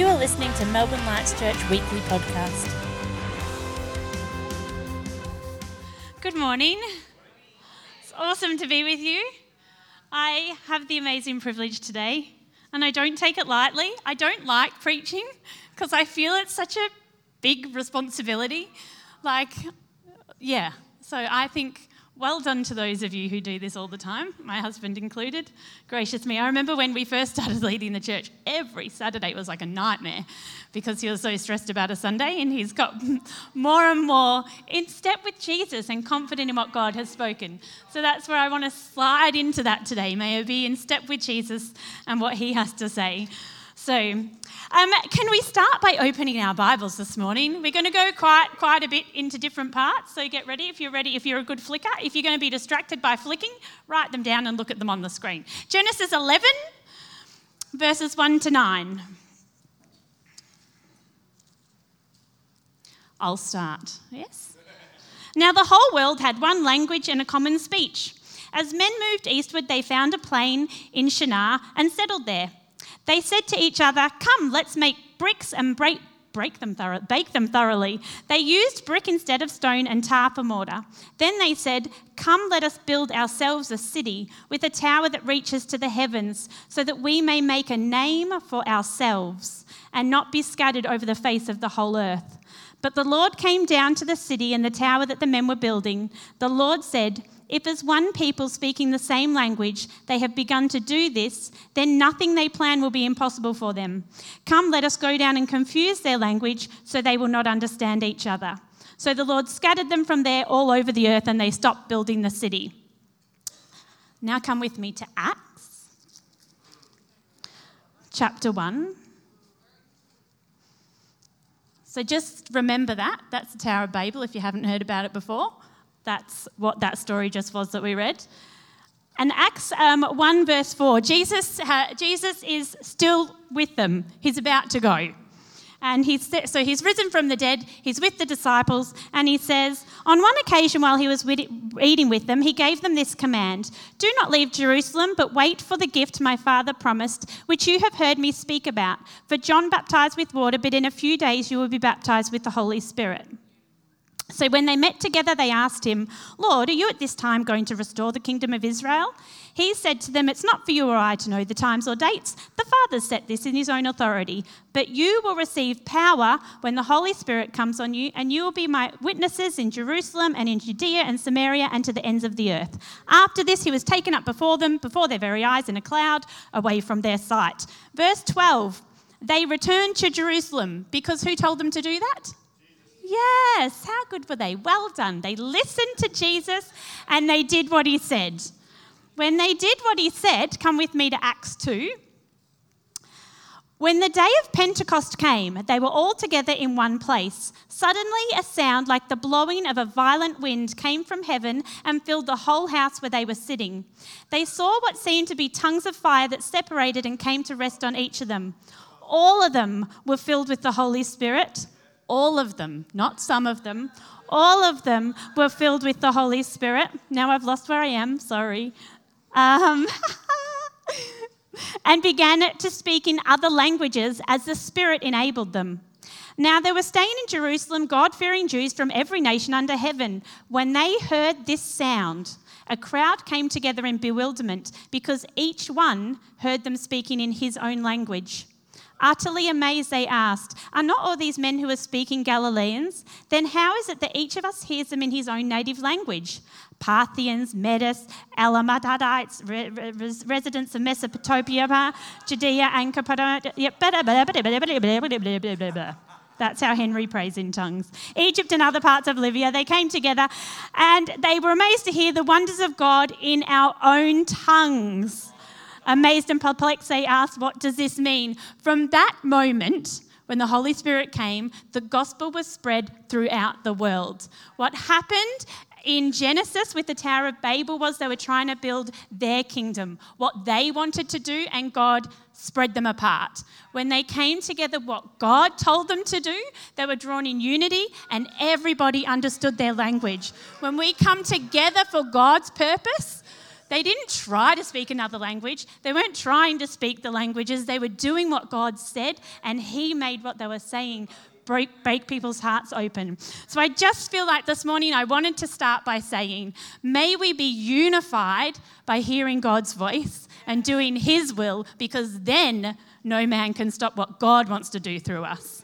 You are listening to Melbourne Lights Church Weekly Podcast. Good morning. It's awesome to be with you. I have the amazing privilege today, and I don't take it lightly. I don't like preaching because I feel it's such a big responsibility. Like, yeah. So I think well done to those of you who do this all the time, my husband included. Gracious me. I remember when we first started leading the church, every Saturday was like a nightmare because he was so stressed about a Sunday and he's got more and more in step with Jesus and confident in what God has spoken. So that's where I want to slide into that today. May I be in step with Jesus and what he has to say. So, um, can we start by opening our Bibles this morning? We're going to go quite quite a bit into different parts. So get ready if you're ready. If you're a good flicker, if you're going to be distracted by flicking, write them down and look at them on the screen. Genesis 11, verses 1 to 9. I'll start. Yes. Now the whole world had one language and a common speech. As men moved eastward, they found a plain in Shinar and settled there. They said to each other, Come, let's make bricks and break, break them bake them thoroughly. They used brick instead of stone and tar for mortar. Then they said, Come, let us build ourselves a city with a tower that reaches to the heavens, so that we may make a name for ourselves and not be scattered over the face of the whole earth. But the Lord came down to the city and the tower that the men were building. The Lord said, if as one people speaking the same language they have begun to do this, then nothing they plan will be impossible for them. Come, let us go down and confuse their language so they will not understand each other. So the Lord scattered them from there all over the earth and they stopped building the city. Now come with me to Acts chapter 1. So just remember that. That's the Tower of Babel if you haven't heard about it before. That's what that story just was that we read. And Acts um, 1, verse 4, Jesus, uh, Jesus is still with them. He's about to go. And he's, so he's risen from the dead, he's with the disciples, and he says, On one occasion while he was eating with them, he gave them this command Do not leave Jerusalem, but wait for the gift my Father promised, which you have heard me speak about. For John baptized with water, but in a few days you will be baptized with the Holy Spirit. So when they met together, they asked him, Lord, are you at this time going to restore the kingdom of Israel? He said to them, It's not for you or I to know the times or dates. The Father set this in his own authority. But you will receive power when the Holy Spirit comes on you, and you will be my witnesses in Jerusalem and in Judea and Samaria and to the ends of the earth. After this, he was taken up before them, before their very eyes, in a cloud, away from their sight. Verse 12 They returned to Jerusalem because who told them to do that? Yes, how good were they? Well done. They listened to Jesus and they did what he said. When they did what he said, come with me to Acts 2. When the day of Pentecost came, they were all together in one place. Suddenly, a sound like the blowing of a violent wind came from heaven and filled the whole house where they were sitting. They saw what seemed to be tongues of fire that separated and came to rest on each of them. All of them were filled with the Holy Spirit all of them, not some of them, all of them were filled with the Holy Spirit. Now I've lost where I am, sorry. Um, and began to speak in other languages as the Spirit enabled them. Now there were staying in Jerusalem God fearing Jews from every nation under heaven. When they heard this sound, a crowd came together in bewilderment because each one heard them speaking in his own language. Utterly amazed, they asked, Are not all these men who are speaking Galileans? Then how is it that each of us hears them in his own native language? Parthians, Medes, Elamites, residents of Mesopotamia, Judea, and Cappadocia. That's how Henry prays in tongues. Egypt and other parts of Libya, they came together and they were amazed to hear the wonders of God in our own tongues. Amazed and perplexed, they asked, What does this mean? From that moment, when the Holy Spirit came, the gospel was spread throughout the world. What happened in Genesis with the Tower of Babel was they were trying to build their kingdom, what they wanted to do, and God spread them apart. When they came together, what God told them to do, they were drawn in unity and everybody understood their language. When we come together for God's purpose, They didn't try to speak another language. They weren't trying to speak the languages. They were doing what God said, and He made what they were saying break, break people's hearts open. So I just feel like this morning I wanted to start by saying, may we be unified by hearing God's voice and doing His will, because then no man can stop what God wants to do through us.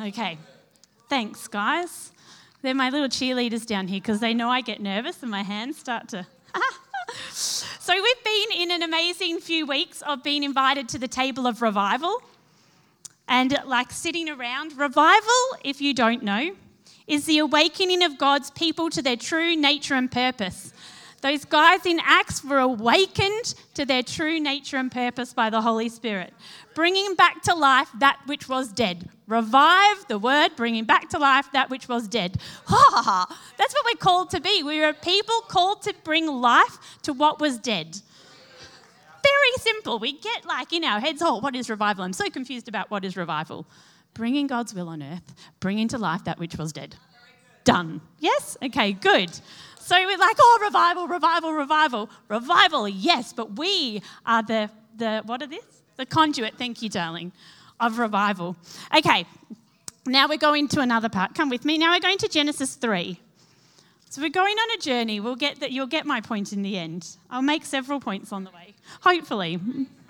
Okay, thanks, guys. They're my little cheerleaders down here because they know I get nervous and my hands start to. so, we've been in an amazing few weeks of being invited to the table of revival and like sitting around. Revival, if you don't know, is the awakening of God's people to their true nature and purpose. Those guys in Acts were awakened to their true nature and purpose by the Holy Spirit, bringing back to life that which was dead. Revive the word, bringing back to life that which was dead. Ha ha ha. That's what we're called to be. We are people called to bring life to what was dead. Very simple. We get like in our heads, oh, what is revival? I'm so confused about what is revival. Bringing God's will on earth, bringing to life that which was dead. Done. Yes? Okay, good. So we're like, oh, revival, revival, revival. Revival, yes, but we are the, the what are this? The conduit, thank you, darling, of revival. Okay, now we're going to another part. Come with me. Now we're going to Genesis 3. So we're going on a journey. We'll get that you'll get my point in the end. I'll make several points on the way. Hopefully.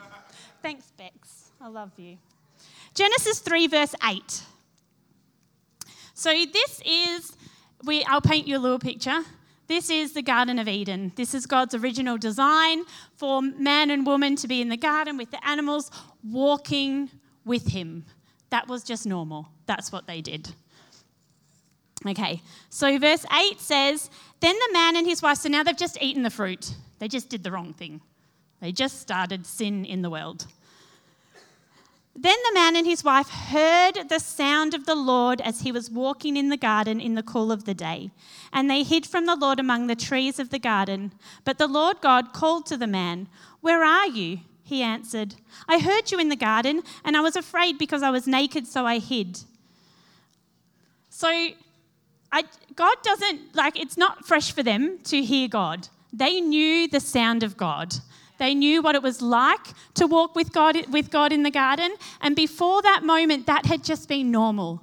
Thanks, Bex. I love you. Genesis 3, verse 8. So this is we I'll paint you a little picture. This is the Garden of Eden. This is God's original design for man and woman to be in the garden with the animals, walking with Him. That was just normal. That's what they did. Okay, so verse 8 says, Then the man and his wife, so now they've just eaten the fruit. They just did the wrong thing. They just started sin in the world. Then the man and his wife heard the sound of the Lord as he was walking in the garden in the cool of the day. And they hid from the Lord among the trees of the garden. But the Lord God called to the man, Where are you? He answered, I heard you in the garden, and I was afraid because I was naked, so I hid. So I, God doesn't, like, it's not fresh for them to hear God. They knew the sound of God. They knew what it was like to walk with God, with God in the garden. And before that moment, that had just been normal.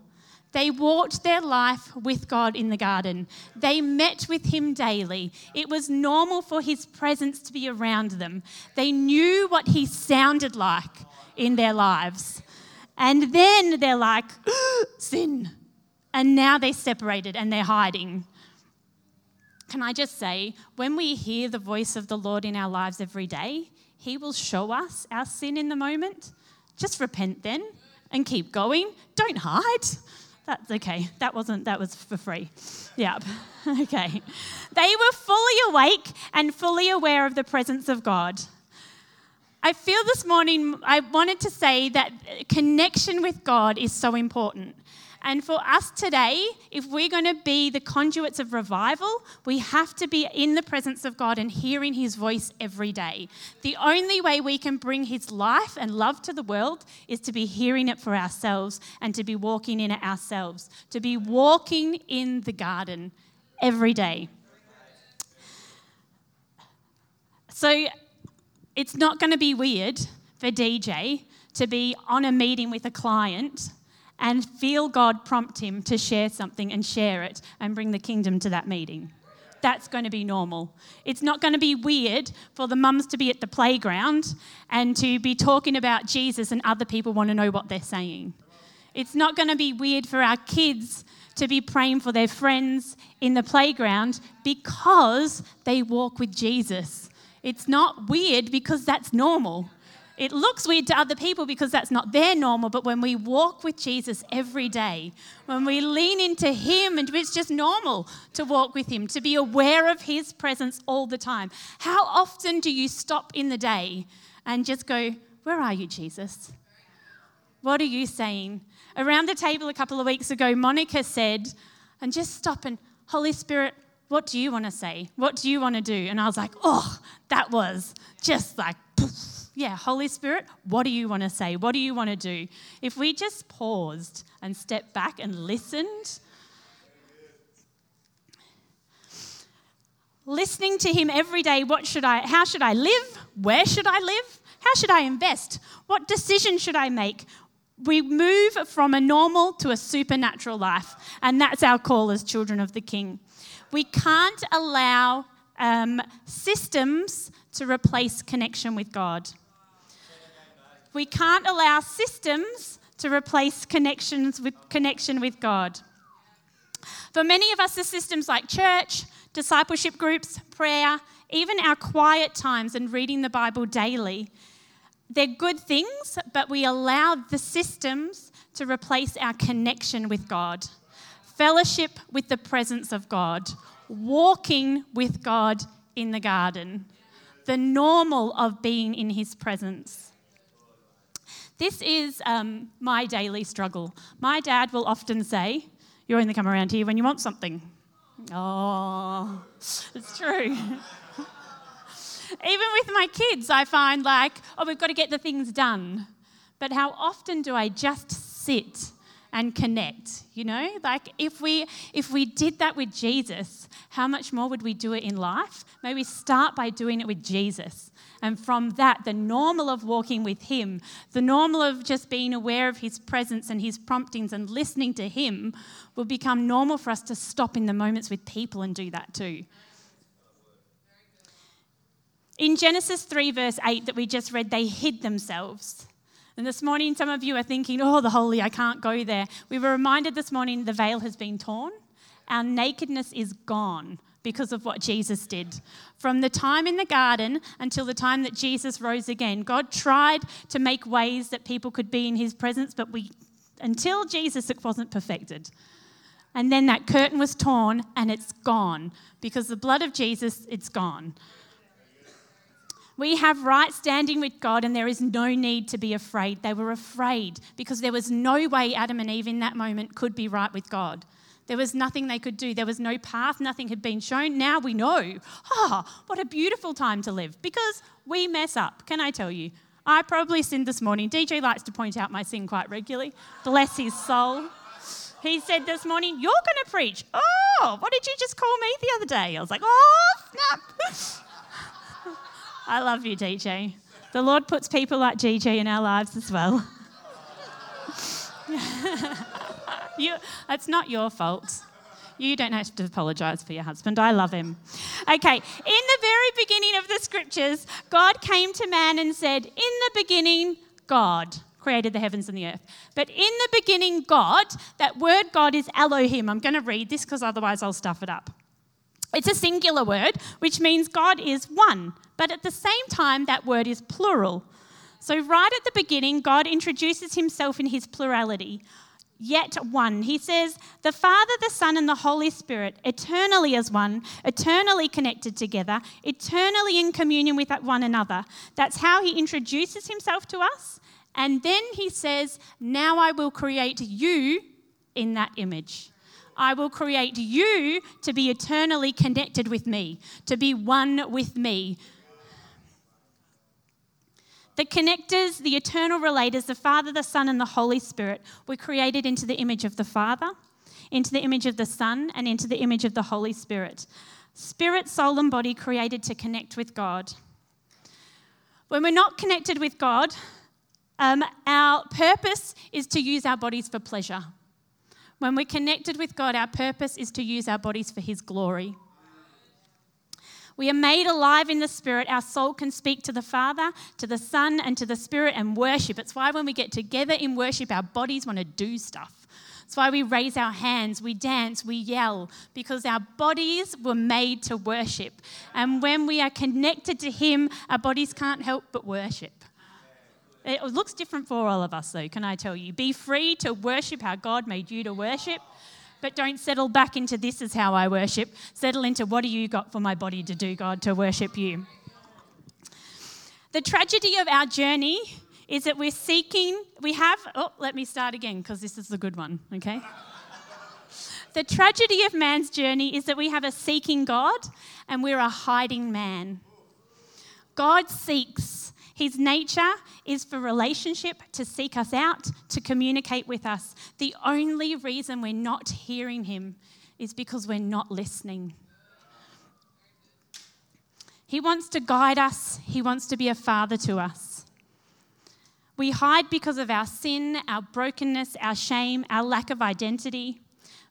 They walked their life with God in the garden. They met with Him daily. It was normal for His presence to be around them. They knew what He sounded like in their lives. And then they're like, sin. And now they're separated and they're hiding. Can I just say, when we hear the voice of the Lord in our lives every day, He will show us our sin in the moment. Just repent then and keep going. Don't hide. That's okay. That wasn't, that was for free. Yep. okay. They were fully awake and fully aware of the presence of God. I feel this morning I wanted to say that connection with God is so important. And for us today, if we're going to be the conduits of revival, we have to be in the presence of God and hearing His voice every day. The only way we can bring His life and love to the world is to be hearing it for ourselves and to be walking in it ourselves, to be walking in the garden every day. So it's not going to be weird for DJ to be on a meeting with a client and feel God prompt him to share something and share it and bring the kingdom to that meeting. That's going to be normal. It's not going to be weird for the mums to be at the playground and to be talking about Jesus and other people want to know what they're saying. It's not going to be weird for our kids to be praying for their friends in the playground because they walk with Jesus. It's not weird because that's normal. It looks weird to other people because that's not their normal, but when we walk with Jesus every day, when we lean into Him, and it's just normal to walk with Him, to be aware of His presence all the time. How often do you stop in the day and just go, Where are you, Jesus? What are you saying? Around the table a couple of weeks ago, Monica said, and just stop and, Holy Spirit, what do you want to say? What do you want to do? And I was like, oh, that was just like, poof yeah, Holy Spirit, what do you want to say? What do you want to do? If we just paused and stepped back and listened, listening to him every day. What should I, how should I live? Where should I live? How should I invest? What decision should I make? We move from a normal to a supernatural life, and that's our call as children of the King. We can't allow um, systems to replace connection with God. We can't allow systems to replace connections with connection with God. For many of us, the systems like church, discipleship groups, prayer, even our quiet times and reading the Bible daily, they're good things, but we allow the systems to replace our connection with God, fellowship with the presence of God, walking with God in the garden, the normal of being in His presence. This is um, my daily struggle. My dad will often say, You only come around here when you want something. Oh, it's true. Even with my kids, I find like, oh, we've got to get the things done. But how often do I just sit and connect? You know, like if we if we did that with Jesus, how much more would we do it in life? Maybe start by doing it with Jesus. And from that, the normal of walking with Him, the normal of just being aware of His presence and His promptings and listening to Him will become normal for us to stop in the moments with people and do that too. In Genesis 3, verse 8, that we just read, they hid themselves. And this morning, some of you are thinking, oh, the holy, I can't go there. We were reminded this morning the veil has been torn. Our nakedness is gone because of what Jesus did. From the time in the garden until the time that Jesus rose again, God tried to make ways that people could be in his presence, but we, until Jesus, it wasn't perfected. And then that curtain was torn and it's gone because the blood of Jesus, it's gone. We have right standing with God, and there is no need to be afraid. They were afraid because there was no way Adam and Eve in that moment could be right with God. There was nothing they could do. There was no path. Nothing had been shown. Now we know. Ah, oh, what a beautiful time to live because we mess up. Can I tell you? I probably sinned this morning. DJ likes to point out my sin quite regularly. Bless his soul. He said this morning, You're going to preach. Oh, what did you just call me the other day? I was like, Oh, snap. I love you, DJ. The Lord puts people like DJ in our lives as well. you, it's not your fault. You don't have to apologize for your husband. I love him. Okay, in the very beginning of the scriptures, God came to man and said, In the beginning, God created the heavens and the earth. But in the beginning, God, that word God is Elohim. I'm going to read this because otherwise I'll stuff it up. It's a singular word, which means God is one, but at the same time, that word is plural. So, right at the beginning, God introduces himself in his plurality, yet one. He says, The Father, the Son, and the Holy Spirit, eternally as one, eternally connected together, eternally in communion with one another. That's how he introduces himself to us. And then he says, Now I will create you in that image. I will create you to be eternally connected with me, to be one with me. The connectors, the eternal relators, the Father, the Son, and the Holy Spirit were created into the image of the Father, into the image of the Son, and into the image of the Holy Spirit. Spirit, soul, and body created to connect with God. When we're not connected with God, um, our purpose is to use our bodies for pleasure. When we're connected with God, our purpose is to use our bodies for His glory. We are made alive in the Spirit. Our soul can speak to the Father, to the Son, and to the Spirit and worship. It's why when we get together in worship, our bodies want to do stuff. It's why we raise our hands, we dance, we yell, because our bodies were made to worship. And when we are connected to Him, our bodies can't help but worship. It looks different for all of us, though, can I tell you? Be free to worship how God made you to worship, but don't settle back into this is how I worship. Settle into what do you got for my body to do, God, to worship you. The tragedy of our journey is that we're seeking, we have, oh, let me start again because this is the good one, okay? the tragedy of man's journey is that we have a seeking God and we're a hiding man. God seeks his nature is for relationship, to seek us out, to communicate with us. The only reason we're not hearing him is because we're not listening. He wants to guide us, He wants to be a father to us. We hide because of our sin, our brokenness, our shame, our lack of identity.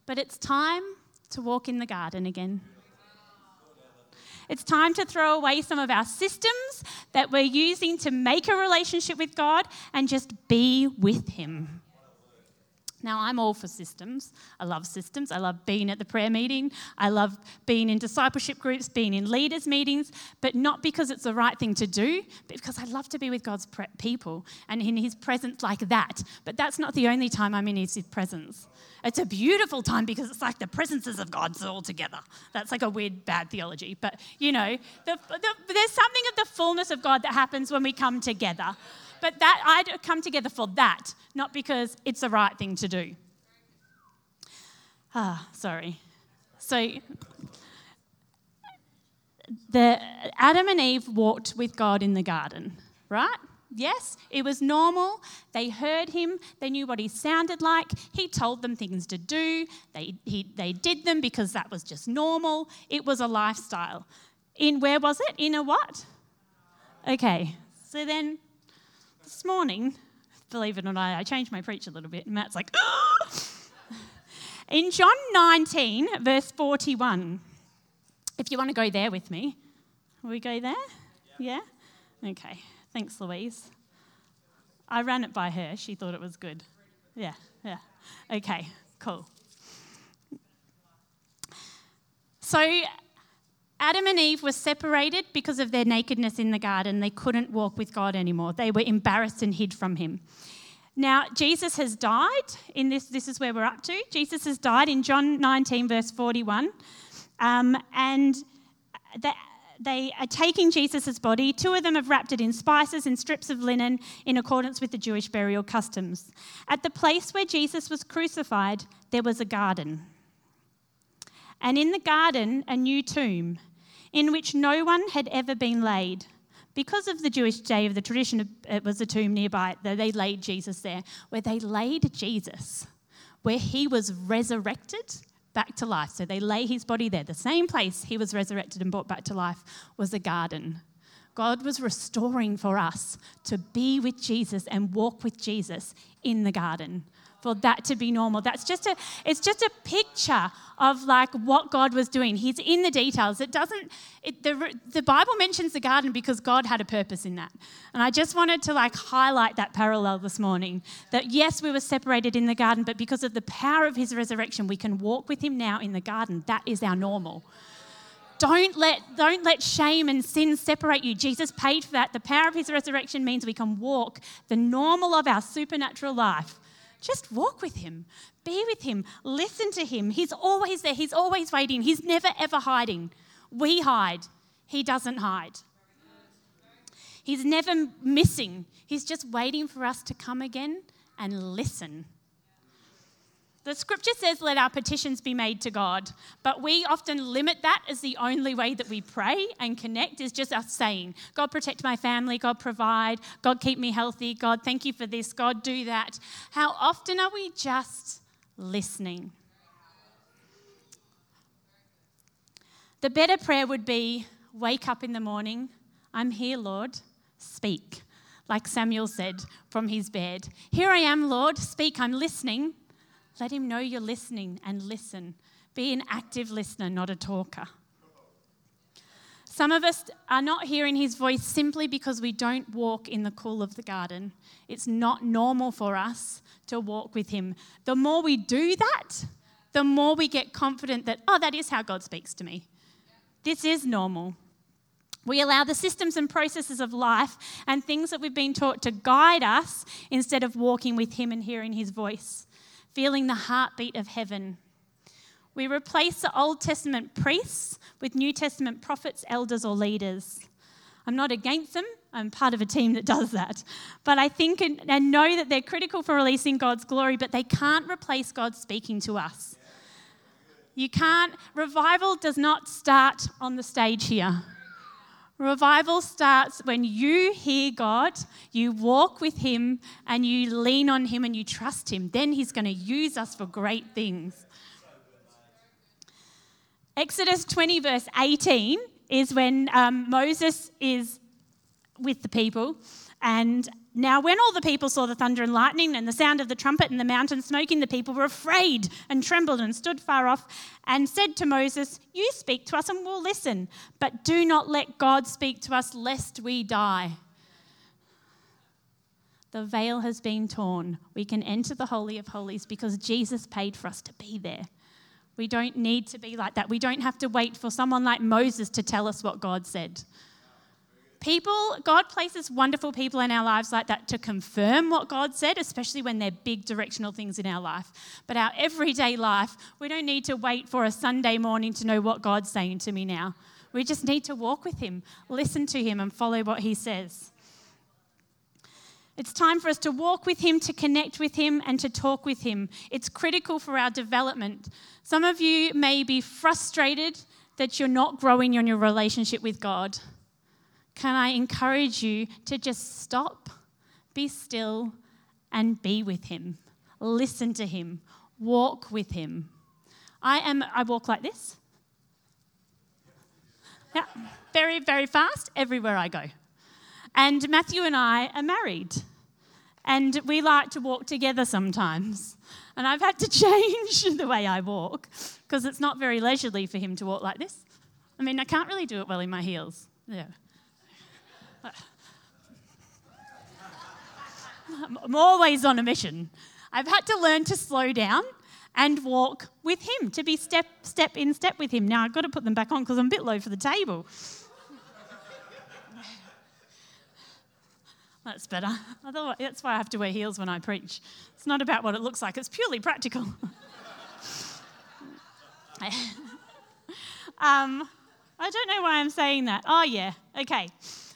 But it's time to walk in the garden again. It's time to throw away some of our systems that we're using to make a relationship with God and just be with Him. Now, I'm all for systems. I love systems. I love being at the prayer meeting. I love being in discipleship groups, being in leaders' meetings, but not because it's the right thing to do, but because I love to be with God's people and in His presence like that. But that's not the only time I'm in His presence. It's a beautiful time because it's like the presences of God's all together. That's like a weird, bad theology. But, you know, the, the, there's something of the fullness of God that happens when we come together. But that I'd come together for that, not because it's the right thing to do. Ah, sorry. So the Adam and Eve walked with God in the garden, right? Yes, it was normal. They heard him. They knew what he sounded like. He told them things to do. They, he, they did them because that was just normal. It was a lifestyle. In where was it? In a what? Okay, so then this morning, believe it or not, I changed my preach a little bit, and Matt's like, in John 19, verse 41, if you want to go there with me, will we go there? Yeah? yeah? Okay. Thanks, Louise. I ran it by her. She thought it was good. Yeah, yeah. Okay, cool. So, Adam and Eve were separated because of their nakedness in the garden. They couldn't walk with God anymore. They were embarrassed and hid from Him. Now, Jesus has died. In this, this is where we're up to. Jesus has died in John 19, verse 41. Um, and the, they are taking Jesus' body. Two of them have wrapped it in spices and strips of linen in accordance with the Jewish burial customs. At the place where Jesus was crucified, there was a garden. And in the garden, a new tomb in which no one had ever been laid. Because of the Jewish day of the tradition, it was a tomb nearby, they laid Jesus there, where they laid Jesus, where he was resurrected back to life. So they lay his body there. The same place he was resurrected and brought back to life was a garden. God was restoring for us to be with Jesus and walk with Jesus in the garden for that to be normal. That's just a it's just a picture of like what God was doing. He's in the details. It doesn't it, the the Bible mentions the garden because God had a purpose in that. And I just wanted to like highlight that parallel this morning that yes, we were separated in the garden, but because of the power of his resurrection, we can walk with him now in the garden. That is our normal. Don't let, don't let shame and sin separate you. Jesus paid for that. The power of his resurrection means we can walk the normal of our supernatural life just walk with him, be with him, listen to him. He's always there, he's always waiting, he's never ever hiding. We hide, he doesn't hide. He's never missing, he's just waiting for us to come again and listen. The scripture says, let our petitions be made to God, but we often limit that as the only way that we pray and connect is just us saying, God, protect my family, God, provide, God, keep me healthy, God, thank you for this, God, do that. How often are we just listening? The better prayer would be, wake up in the morning, I'm here, Lord, speak. Like Samuel said from his bed, Here I am, Lord, speak, I'm listening. Let him know you're listening and listen. Be an active listener, not a talker. Some of us are not hearing his voice simply because we don't walk in the cool of the garden. It's not normal for us to walk with him. The more we do that, the more we get confident that, oh, that is how God speaks to me. This is normal. We allow the systems and processes of life and things that we've been taught to guide us instead of walking with Him and hearing His voice feeling the heartbeat of heaven. We replace the Old Testament priests with New Testament prophets, elders, or leaders. I'm not against them, I'm part of a team that does that. But I think and, know that they're critical for releasing God's glory, but they can't replace God speaking to us. You can't, revival does not start on the stage here. Revival starts when you hear God, you walk with Him, and you lean on Him and you trust Him. Then He's going to use us for great things. Exodus 20, verse 18 is when um, Moses is with the people. And now, when all the people saw the thunder and lightning and the sound of the trumpet and the mountain smoking, the people were afraid and trembled and stood far off and said to Moses, You speak to us and we'll listen, but do not let God speak to us lest we die. The veil has been torn. We can enter the Holy of Holies because Jesus paid for us to be there. We don't need to be like that. We don't have to wait for someone like Moses to tell us what God said. People, God places wonderful people in our lives like that to confirm what God said, especially when they're big directional things in our life. But our everyday life, we don't need to wait for a Sunday morning to know what God's saying to me now. We just need to walk with Him, listen to Him, and follow what He says. It's time for us to walk with Him, to connect with Him, and to talk with Him. It's critical for our development. Some of you may be frustrated that you're not growing in your relationship with God. Can I encourage you to just stop, be still, and be with Him? Listen to Him, walk with Him. I am, I walk like this. Yeah, very, very fast everywhere I go. And Matthew and I are married. And we like to walk together sometimes. And I've had to change the way I walk because it's not very leisurely for him to walk like this. I mean, I can't really do it well in my heels. Yeah. I'm always on a mission. I've had to learn to slow down and walk with him, to be step, step in step with him. Now, I've got to put them back on because I'm a bit low for the table. That's better. That's why I have to wear heels when I preach. It's not about what it looks like, it's purely practical. um, I don't know why I'm saying that. Oh, yeah. Okay.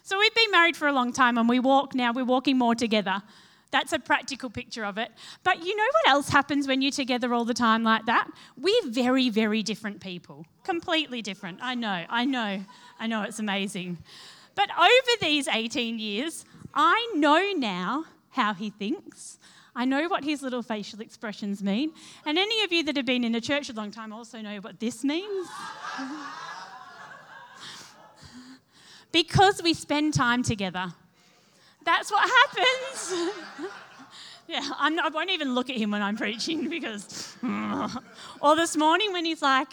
So we've been married for a long time and we walk now, we're walking more together. That's a practical picture of it. But you know what else happens when you're together all the time like that? We're very, very different people. Completely different. I know, I know, I know it's amazing. But over these 18 years, I know now how he thinks. I know what his little facial expressions mean. And any of you that have been in a church a long time also know what this means. because we spend time together. That's what happens. yeah, not, i won't even look at him when I'm preaching because. or this morning when he's like,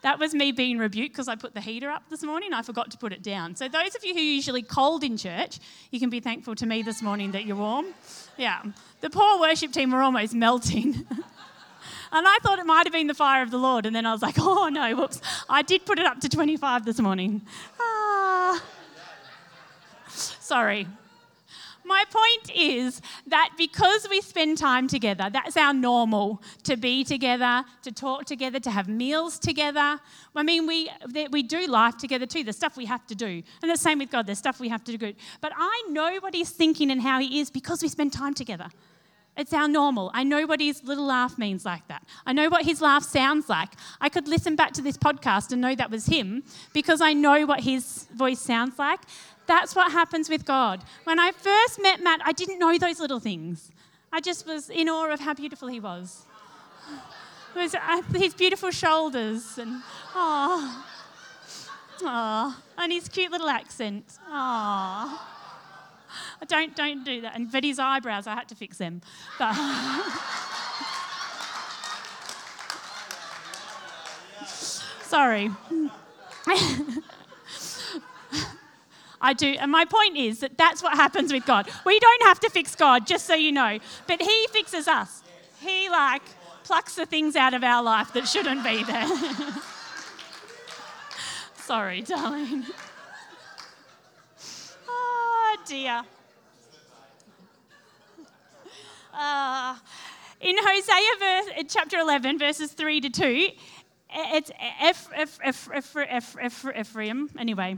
that was me being rebuked because I put the heater up this morning. I forgot to put it down. So, those of you who are usually cold in church, you can be thankful to me this morning that you're warm. Yeah. The poor worship team were almost melting. and I thought it might have been the fire of the Lord. And then I was like, oh no, whoops. I did put it up to 25 this morning. Ah. Sorry. My point is that because we spend time together, that's our normal to be together, to talk together, to have meals together. I mean, we, we do life together too. There's stuff we have to do. And the same with God, there's stuff we have to do. But I know what He's thinking and how He is because we spend time together. It's our normal. I know what his little laugh means like that. I know what his laugh sounds like. I could listen back to this podcast and know that was him because I know what his voice sounds like. That's what happens with God. When I first met Matt, I didn't know those little things. I just was in awe of how beautiful he was. Uh, his beautiful shoulders and oh, oh, and his cute little accent. Oh, don't don't do that. And but his eyebrows, I had to fix them. But, sorry. I do. And my point is that that's what happens with God. We don't have to fix God, just so you know. But He fixes us. He, like, plucks the things out of our life that shouldn't be there. Sorry, darling. Oh, dear. Uh, in Hosea verse, chapter 11, verses 3 to 2, it's Ephraim, anyway,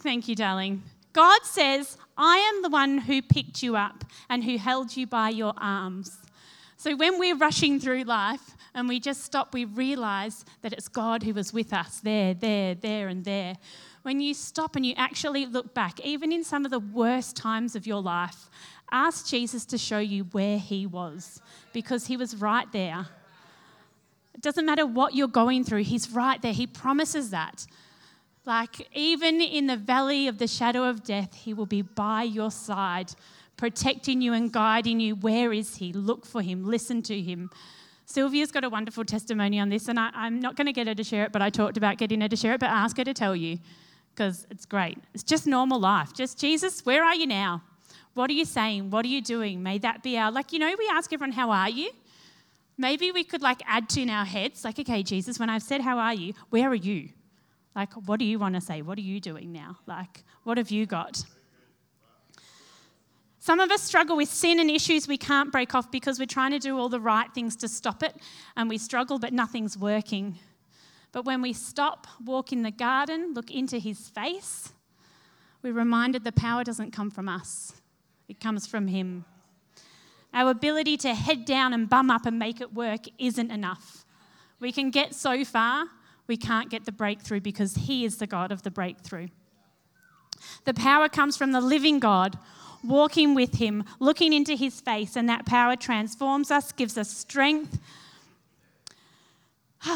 Thank you, darling. God says, I am the one who picked you up and who held you by your arms. So when we're rushing through life and we just stop, we realize that it's God who was with us there, there, there, and there. When you stop and you actually look back, even in some of the worst times of your life, ask Jesus to show you where he was because he was right there. It doesn't matter what you're going through, he's right there. He promises that. Like, even in the valley of the shadow of death, He will be by your side, protecting you and guiding you. Where is He? Look for Him, listen to Him. Sylvia's got a wonderful testimony on this, and I, am not going to get her to share it, but I talked about getting her to share it, but ask her to tell you because it's great. It's just normal life. Just, Jesus, where are you now? What are you saying? What are you doing? May that be our, like, you know, we ask everyone, how are you? Maybe we could like add to in our heads, like, okay, Jesus, when I've said, how are you? Where are you? Like, what do you want to say? What are you doing now? Like, what have you got? Some of us struggle with sin and issues we can't break off because we're trying to do all the right things to stop it and we struggle, but nothing's working. But when we stop, walk in the garden, look into his face, we're reminded the power doesn't come from us, it comes from him. Our ability to head down and bum up and make it work isn't enough. We can get so far, we can't get the breakthrough because he is the God of the breakthrough. The power comes from the living God walking with Him, looking into His face, and that power transforms us, gives us strength.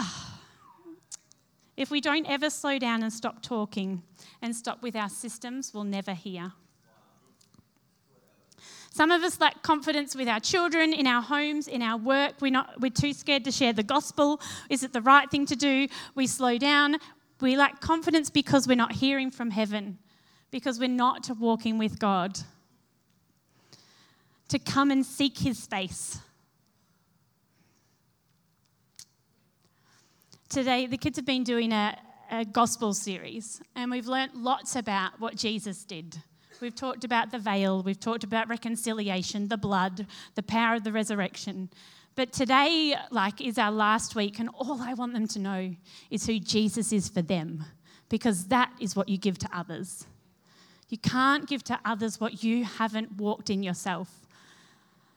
if we don't ever slow down and stop talking and stop with our systems, we'll never hear. Some of us lack confidence with our children, in our homes, in our work. We're, not, we're too scared to share the gospel. Is it the right thing to do? We slow down. We lack confidence because we're not hearing from heaven, because we're not walking with God to come and seek his face. Today, the kids have been doing a, a gospel series, and we've learnt lots about what Jesus did. We've talked about the veil, we've talked about reconciliation, the blood, the power of the resurrection. But today, like, is our last week, and all I want them to know is who Jesus is for them, because that is what you give to others. You can't give to others what you haven't walked in yourself.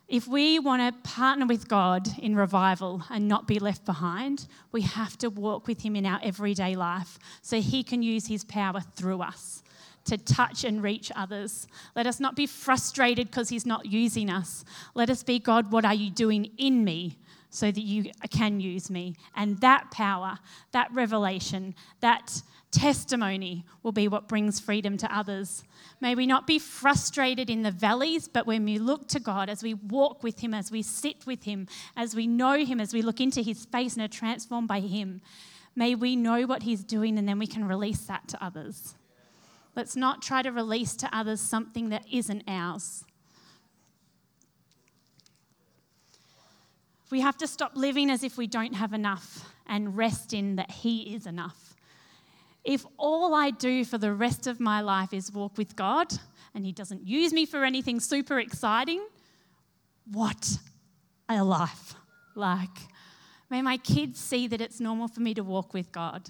If we want to partner with God in revival and not be left behind, we have to walk with Him in our everyday life so He can use His power through us to touch and reach others. Let us not be frustrated because He's not using us. Let us be, God, what are you doing in me? So that you can use me. And that power, that revelation, that testimony will be what brings freedom to others. May we not be frustrated in the valleys, but when we look to God, as we walk with Him, as we sit with Him, as we know Him, as we look into His face and are transformed by Him, may we know what He's doing and then we can release that to others. Let's not try to release to others something that isn't ours. We have to stop living as if we don't have enough and rest in that He is enough. If all I do for the rest of my life is walk with God and He doesn't use me for anything super exciting, what a life. Like, may my kids see that it's normal for me to walk with God.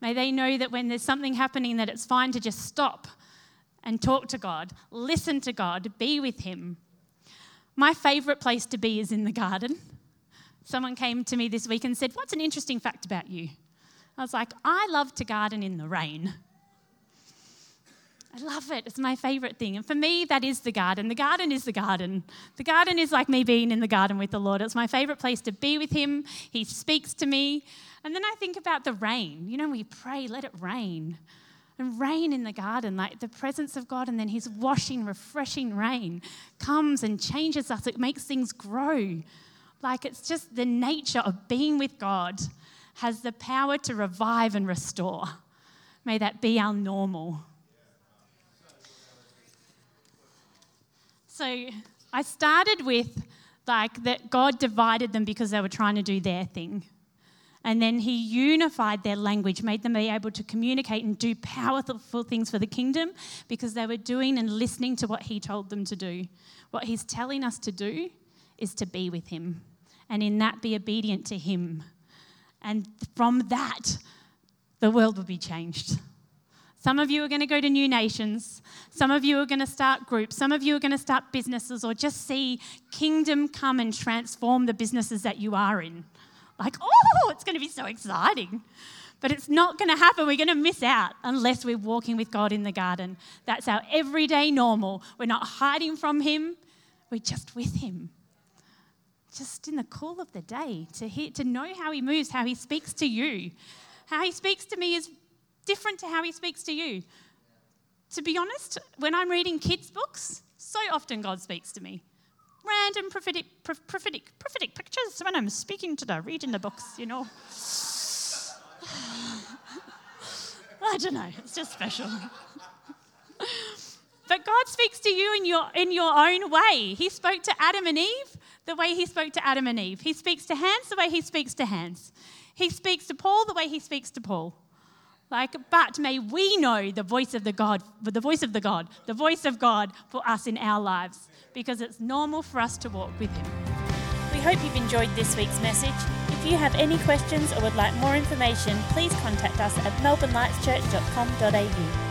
May they know that when there's something happening, that it's fine to just stop and talk to God, listen to God, be with Him. My favourite place to be is in the garden. Someone came to me this week and said, What's an interesting fact about you? I was like, I love to garden in the rain. I love it. It's my favorite thing. And for me, that is the garden. The garden is the garden. The garden is like me being in the garden with the Lord. It's my favorite place to be with Him. He speaks to me. And then I think about the rain. You know, we pray, let it rain. And rain in the garden, like the presence of God, and then His washing, refreshing rain comes and changes us. It makes things grow. Like it's just the nature of being with God has the power to revive and restore. May that be our normal. So I started with like that God divided them because they were trying to do their thing. And then he unified their language, made them be able to communicate and do powerful things for the kingdom because they were doing and listening to what he told them to do. What he's telling us to do is to be with him and in that be obedient to him. And from that, the world will be changed. Some of you are going to go to new nations. Some of you are going to start groups. Some of you are going to start businesses or just see kingdom come and transform the businesses that you are in. Like, oh, it's going to be so exciting. But it's not going to happen. We're going to miss out unless we're walking with God in the garden. That's our everyday normal. We're not hiding from Him, we're just with Him just in the cool of the day to hear, to know how he moves, how he speaks to you. How he speaks to me is different to how He speaks to you. To be honest, when I'm reading kids' books, so often God speaks to me. Random prophetic, prophetic, prophetic pictures when I'm speaking to the reading the books, you know. I don't know, it's just special. but God speaks to you in your, in your own way. He spoke to Adam and Eve the way He spoke to Adam and Eve. He speaks to Hans the way He speaks to Hans. He speaks to Paul the way He speaks to Paul. Like, but may we know the voice of the God, the voice of the God, the voice of God for us in our lives, because it's normal for us to walk with Him. We hope you've enjoyed this week's message. If you have any questions or would like more information, please contact us at melbournelightschurch.com.au.